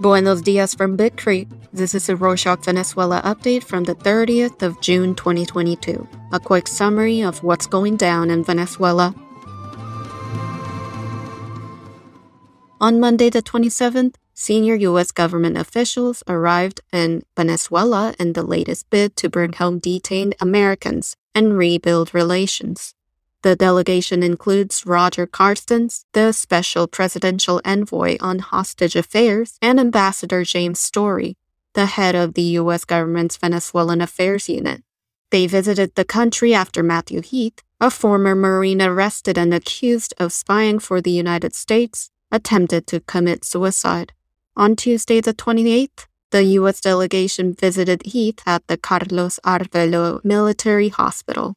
Buenos dias from Big Creek. This is a Rorschach Venezuela update from the 30th of June 2022. A quick summary of what's going down in Venezuela. On Monday, the 27th, senior U.S. government officials arrived in Venezuela in the latest bid to bring home detained Americans and rebuild relations. The delegation includes Roger Carstens, the special presidential envoy on hostage affairs, and Ambassador James Story, the head of the U.S. government's Venezuelan Affairs Unit. They visited the country after Matthew Heath, a former Marine arrested and accused of spying for the United States, attempted to commit suicide. On Tuesday, the 28th, the U.S. delegation visited Heath at the Carlos Arvelo Military Hospital.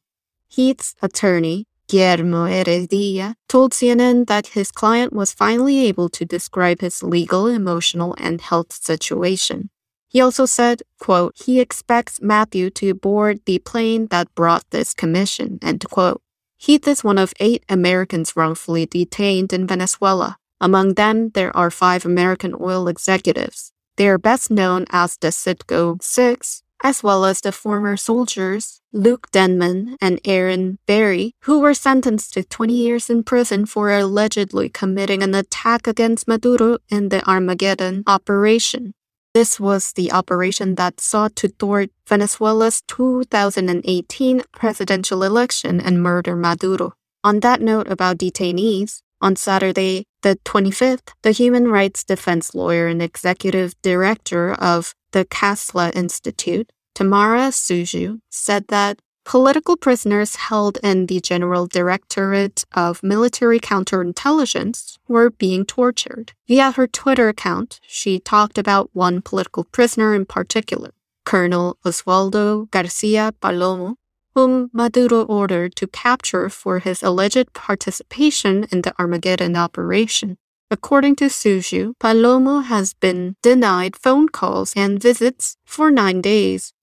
Heath's attorney, Guillermo Heredia, told CNN that his client was finally able to describe his legal, emotional, and health situation. He also said, quote, he expects Matthew to board the plane that brought this commission, end quote. Heath is one of eight Americans wrongfully detained in Venezuela. Among them, there are five American oil executives. They are best known as the Citgo Six, as well as the former soldiers Luke Denman and Airan Berry, who were sentenced to 20 years in prison for allegedly committing an attack against Maduro in the Armageddon operation. This was the operation that sought to thwart Venezuela's 2018 presidential election and murder Maduro. On that note about detainees, on Saturday, the 25th, the human rights defense lawyer and executive director of the CASLA Institute, Tamara Suju, said that political prisoners held in the General Directorate of Military Counterintelligence were being tortured. Via her Twitter account, she talked about one political prisoner in particular, Colonel Oswaldo Garcia Palomo, whom Maduro ordered to capture for his alleged participation in the Armageddon operation. According to Suju, Palomo has been denied phone calls and visits for nine days.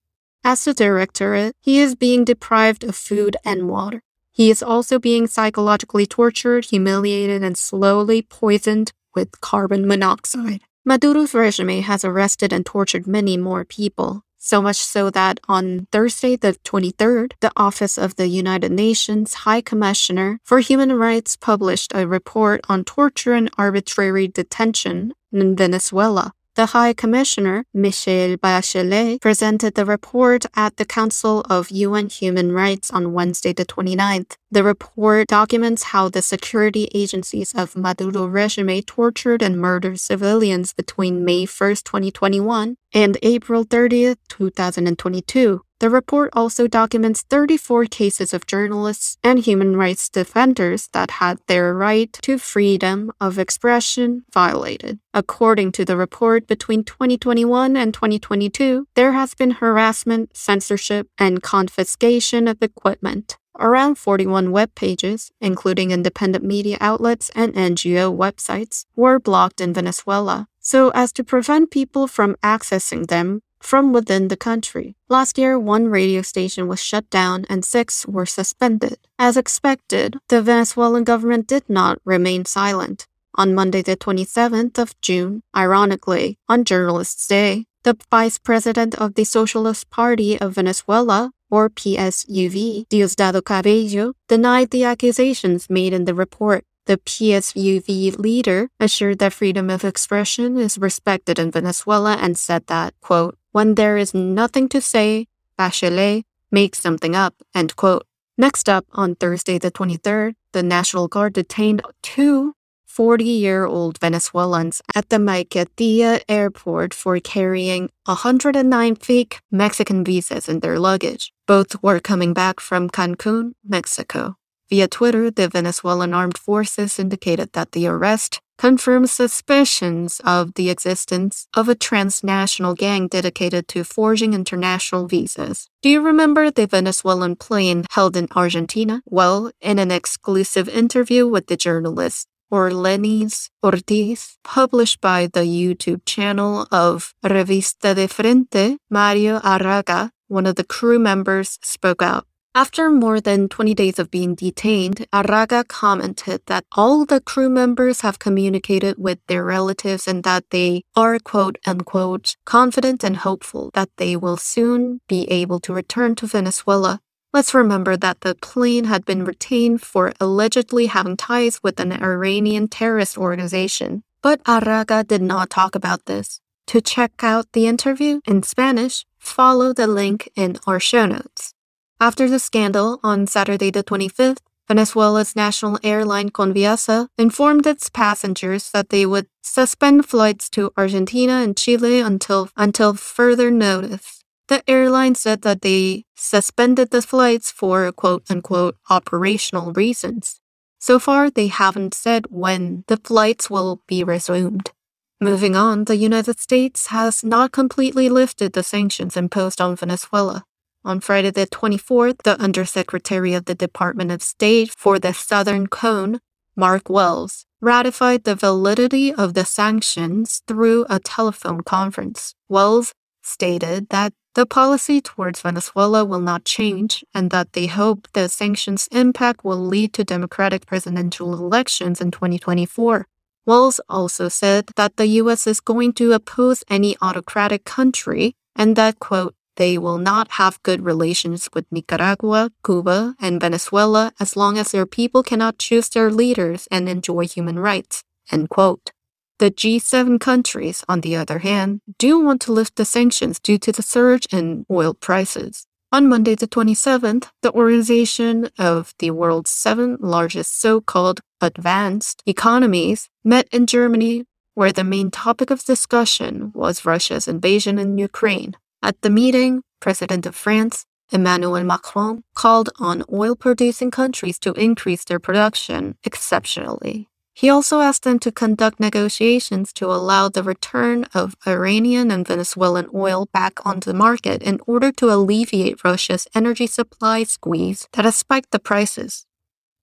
As the director, he is being deprived of food and water. He is also being psychologically tortured, humiliated, and slowly poisoned with carbon monoxide. Maduro's regime has arrested and tortured many more people. So much so that on Thursday, the 23rd, the Office of the United Nations High Commissioner for Human Rights published a report on torture and arbitrary detention in Venezuela. The High Commissioner, Michelle Bachelet, presented the report at the Council of UN Human Rights on Wednesday, the 29th. The report documents how the security agencies of Maduro regime tortured and murdered civilians between May 1, 2021 and April 30, 2022. The report also documents 34 cases of journalists and human rights defenders that had their right to freedom of expression violated. According to the report, between 2021 and 2022, there has been harassment, censorship, and confiscation of equipment. Around 41 web pages, including independent media outlets and NGO websites, were blocked in Venezuela so as to prevent people from accessing them from within the country. Last year, one radio station was shut down and six were suspended. As expected, the Venezuelan government did not remain silent. On Monday, the 27th of June, ironically, on Journalists' Day, the vice president of the Socialist Party of Venezuela, or PSUV, Diosdado Cabello, denied the accusations made in the report. The PSUV leader assured that freedom of expression is respected in Venezuela and said that, quote, when there is nothing to say, Bachelet makes something up, end quote. Next up, on Thursday the 23rd, the National Guard detained two 40 year old Venezuelans at the Maiquetía airport for carrying 109 fake Mexican visas in their luggage. Both were coming back from Cancun, Mexico. Via Twitter, the Venezuelan armed forces indicated that the arrest confirms suspicions of the existence of a transnational gang dedicated to forging international visas. Do you remember the Venezuelan plane held in Argentina? Well, in an exclusive interview with the journalist Orlenis Ortiz, published by the YouTube channel of Revista de Frente, Mario Arraga, one of the crew members, spoke out. After more than 20 days of being detained, Arraga commented that all the crew members have communicated with their relatives and that they are, quote unquote, confident and hopeful that they will soon be able to return to Venezuela. Let's remember that the plane had been retained for allegedly having ties with an Iranian terrorist organization. But Arraga did not talk about this. To check out the interview in Spanish, follow the link in our show notes. After the scandal on Saturday the 25th, Venezuela's national airline Conviasa informed its passengers that they would suspend flights to Argentina and Chile until until further notice. The airline said that they suspended the flights for quote unquote operational reasons. So far, they haven't said when the flights will be resumed. Moving on, the United States has not completely lifted the sanctions imposed on Venezuela. On Friday the 24th, the Undersecretary of the Department of State for the Southern Cone, Mark Wells, ratified the validity of the sanctions through a telephone conference. Wells stated that the policy towards Venezuela will not change and that they hope the sanctions' impact will lead to democratic presidential elections in 2024. Wells also said that the U.S. is going to oppose any autocratic country and that, quote, they will not have good relations with Nicaragua, Cuba, and Venezuela as long as their people cannot choose their leaders and enjoy human rights. End quote. The G7 countries, on the other hand, do want to lift the sanctions due to the surge in oil prices. On Monday, the 27th, the Organization of the world's seven largest so called advanced economies met in Germany, where the main topic of discussion was Russia's invasion in Ukraine. At the meeting, President of France, Emmanuel Macron, called on oil producing countries to increase their production exceptionally. He also asked them to conduct negotiations to allow the return of Iranian and Venezuelan oil back onto the market in order to alleviate Russia's energy supply squeeze that has spiked the prices.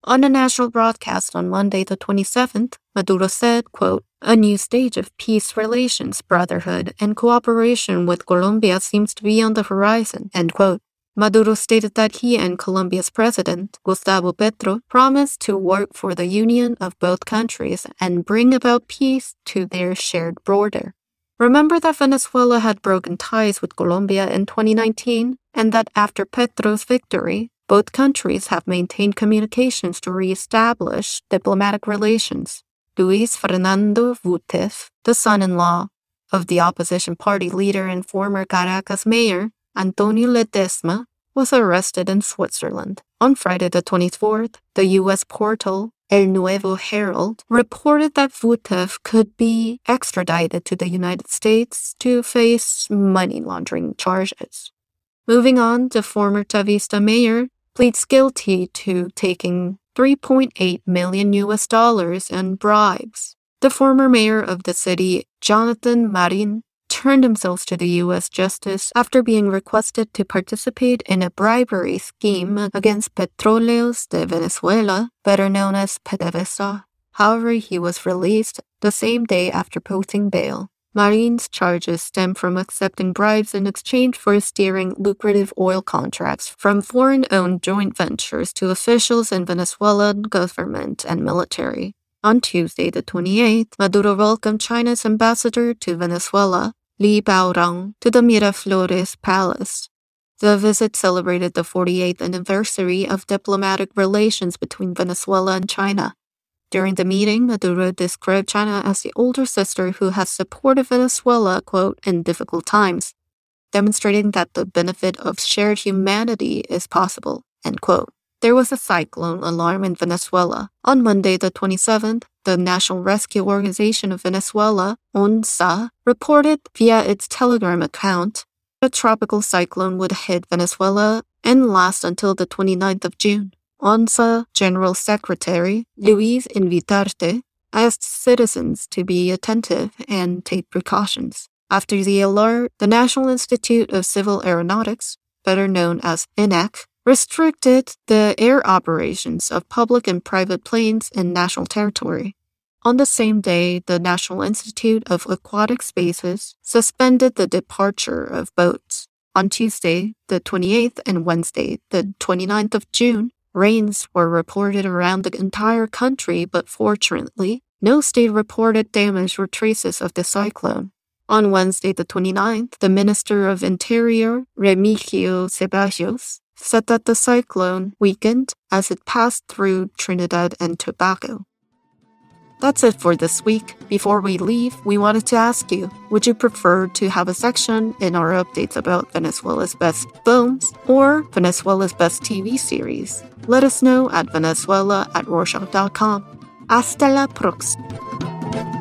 On a national broadcast on Monday, the 27th, Maduro said, quote, A new stage of peace relations, brotherhood, and cooperation with Colombia seems to be on the horizon. Maduro stated that he and Colombia's president, Gustavo Petro, promised to work for the union of both countries and bring about peace to their shared border. Remember that Venezuela had broken ties with Colombia in 2019 and that after Petro's victory, both countries have maintained communications to re-establish diplomatic relations. Luis Fernando Vuteff, the son-in-law of the opposition party leader and former Caracas mayor, Antonio Ledezma, was arrested in Switzerland. On Friday the 24th, the U.S. portal El Nuevo Herald reported that Vuteff could be extradited to the United States to face money laundering charges. Moving on, the former Tavista mayor pleads guilty to taking 3.8 million US dollars in bribes. The former mayor of the city, Jonathan Marin, turned himself to the U.S. justice after being requested to participate in a bribery scheme against Petróleos de Venezuela, better known as PDVSA. However, he was released the same day after posting bail. Marin's charges stem from accepting bribes in exchange for steering lucrative oil contracts from foreign owned joint ventures to officials in Venezuelan government and military. On Tuesday, the 28th, Maduro welcomed China's ambassador to Venezuela, Li Baorong, to the Miraflores Palace. The visit celebrated the 48th anniversary of diplomatic relations between Venezuela and China. During the meeting, Maduro described China as the older sister who has supported Venezuela, quote, in difficult times, demonstrating that the benefit of shared humanity is possible, end quote. There was a cyclone alarm in Venezuela. On Monday, the 27th, the National Rescue Organization of Venezuela, ONSA, reported via its Telegram account a tropical cyclone would hit Venezuela and last until the 29th of June. ONSA General Secretary Luis Invitarte asked citizens to be attentive and take precautions. After the alert, the National Institute of Civil Aeronautics, better known as INAC, restricted the air operations of public and private planes in national territory. On the same day, the National Institute of Aquatic Spaces suspended the departure of boats. On Tuesday, the 28th, and Wednesday, the 29th of June, rains were reported around the entire country, but fortunately, no state reported damage or traces of the cyclone. On Wednesday, the 29th, the Minister of Interior, Remigio Ceballos, said that the cyclone weakened as it passed through Trinidad and Tobago. That's it for this week. Before we leave, we wanted to ask you would you prefer to have a section in our updates about Venezuela's best films or Venezuela's best TV series? Let us know at venezuela at rorschach.com. Hasta la próxima.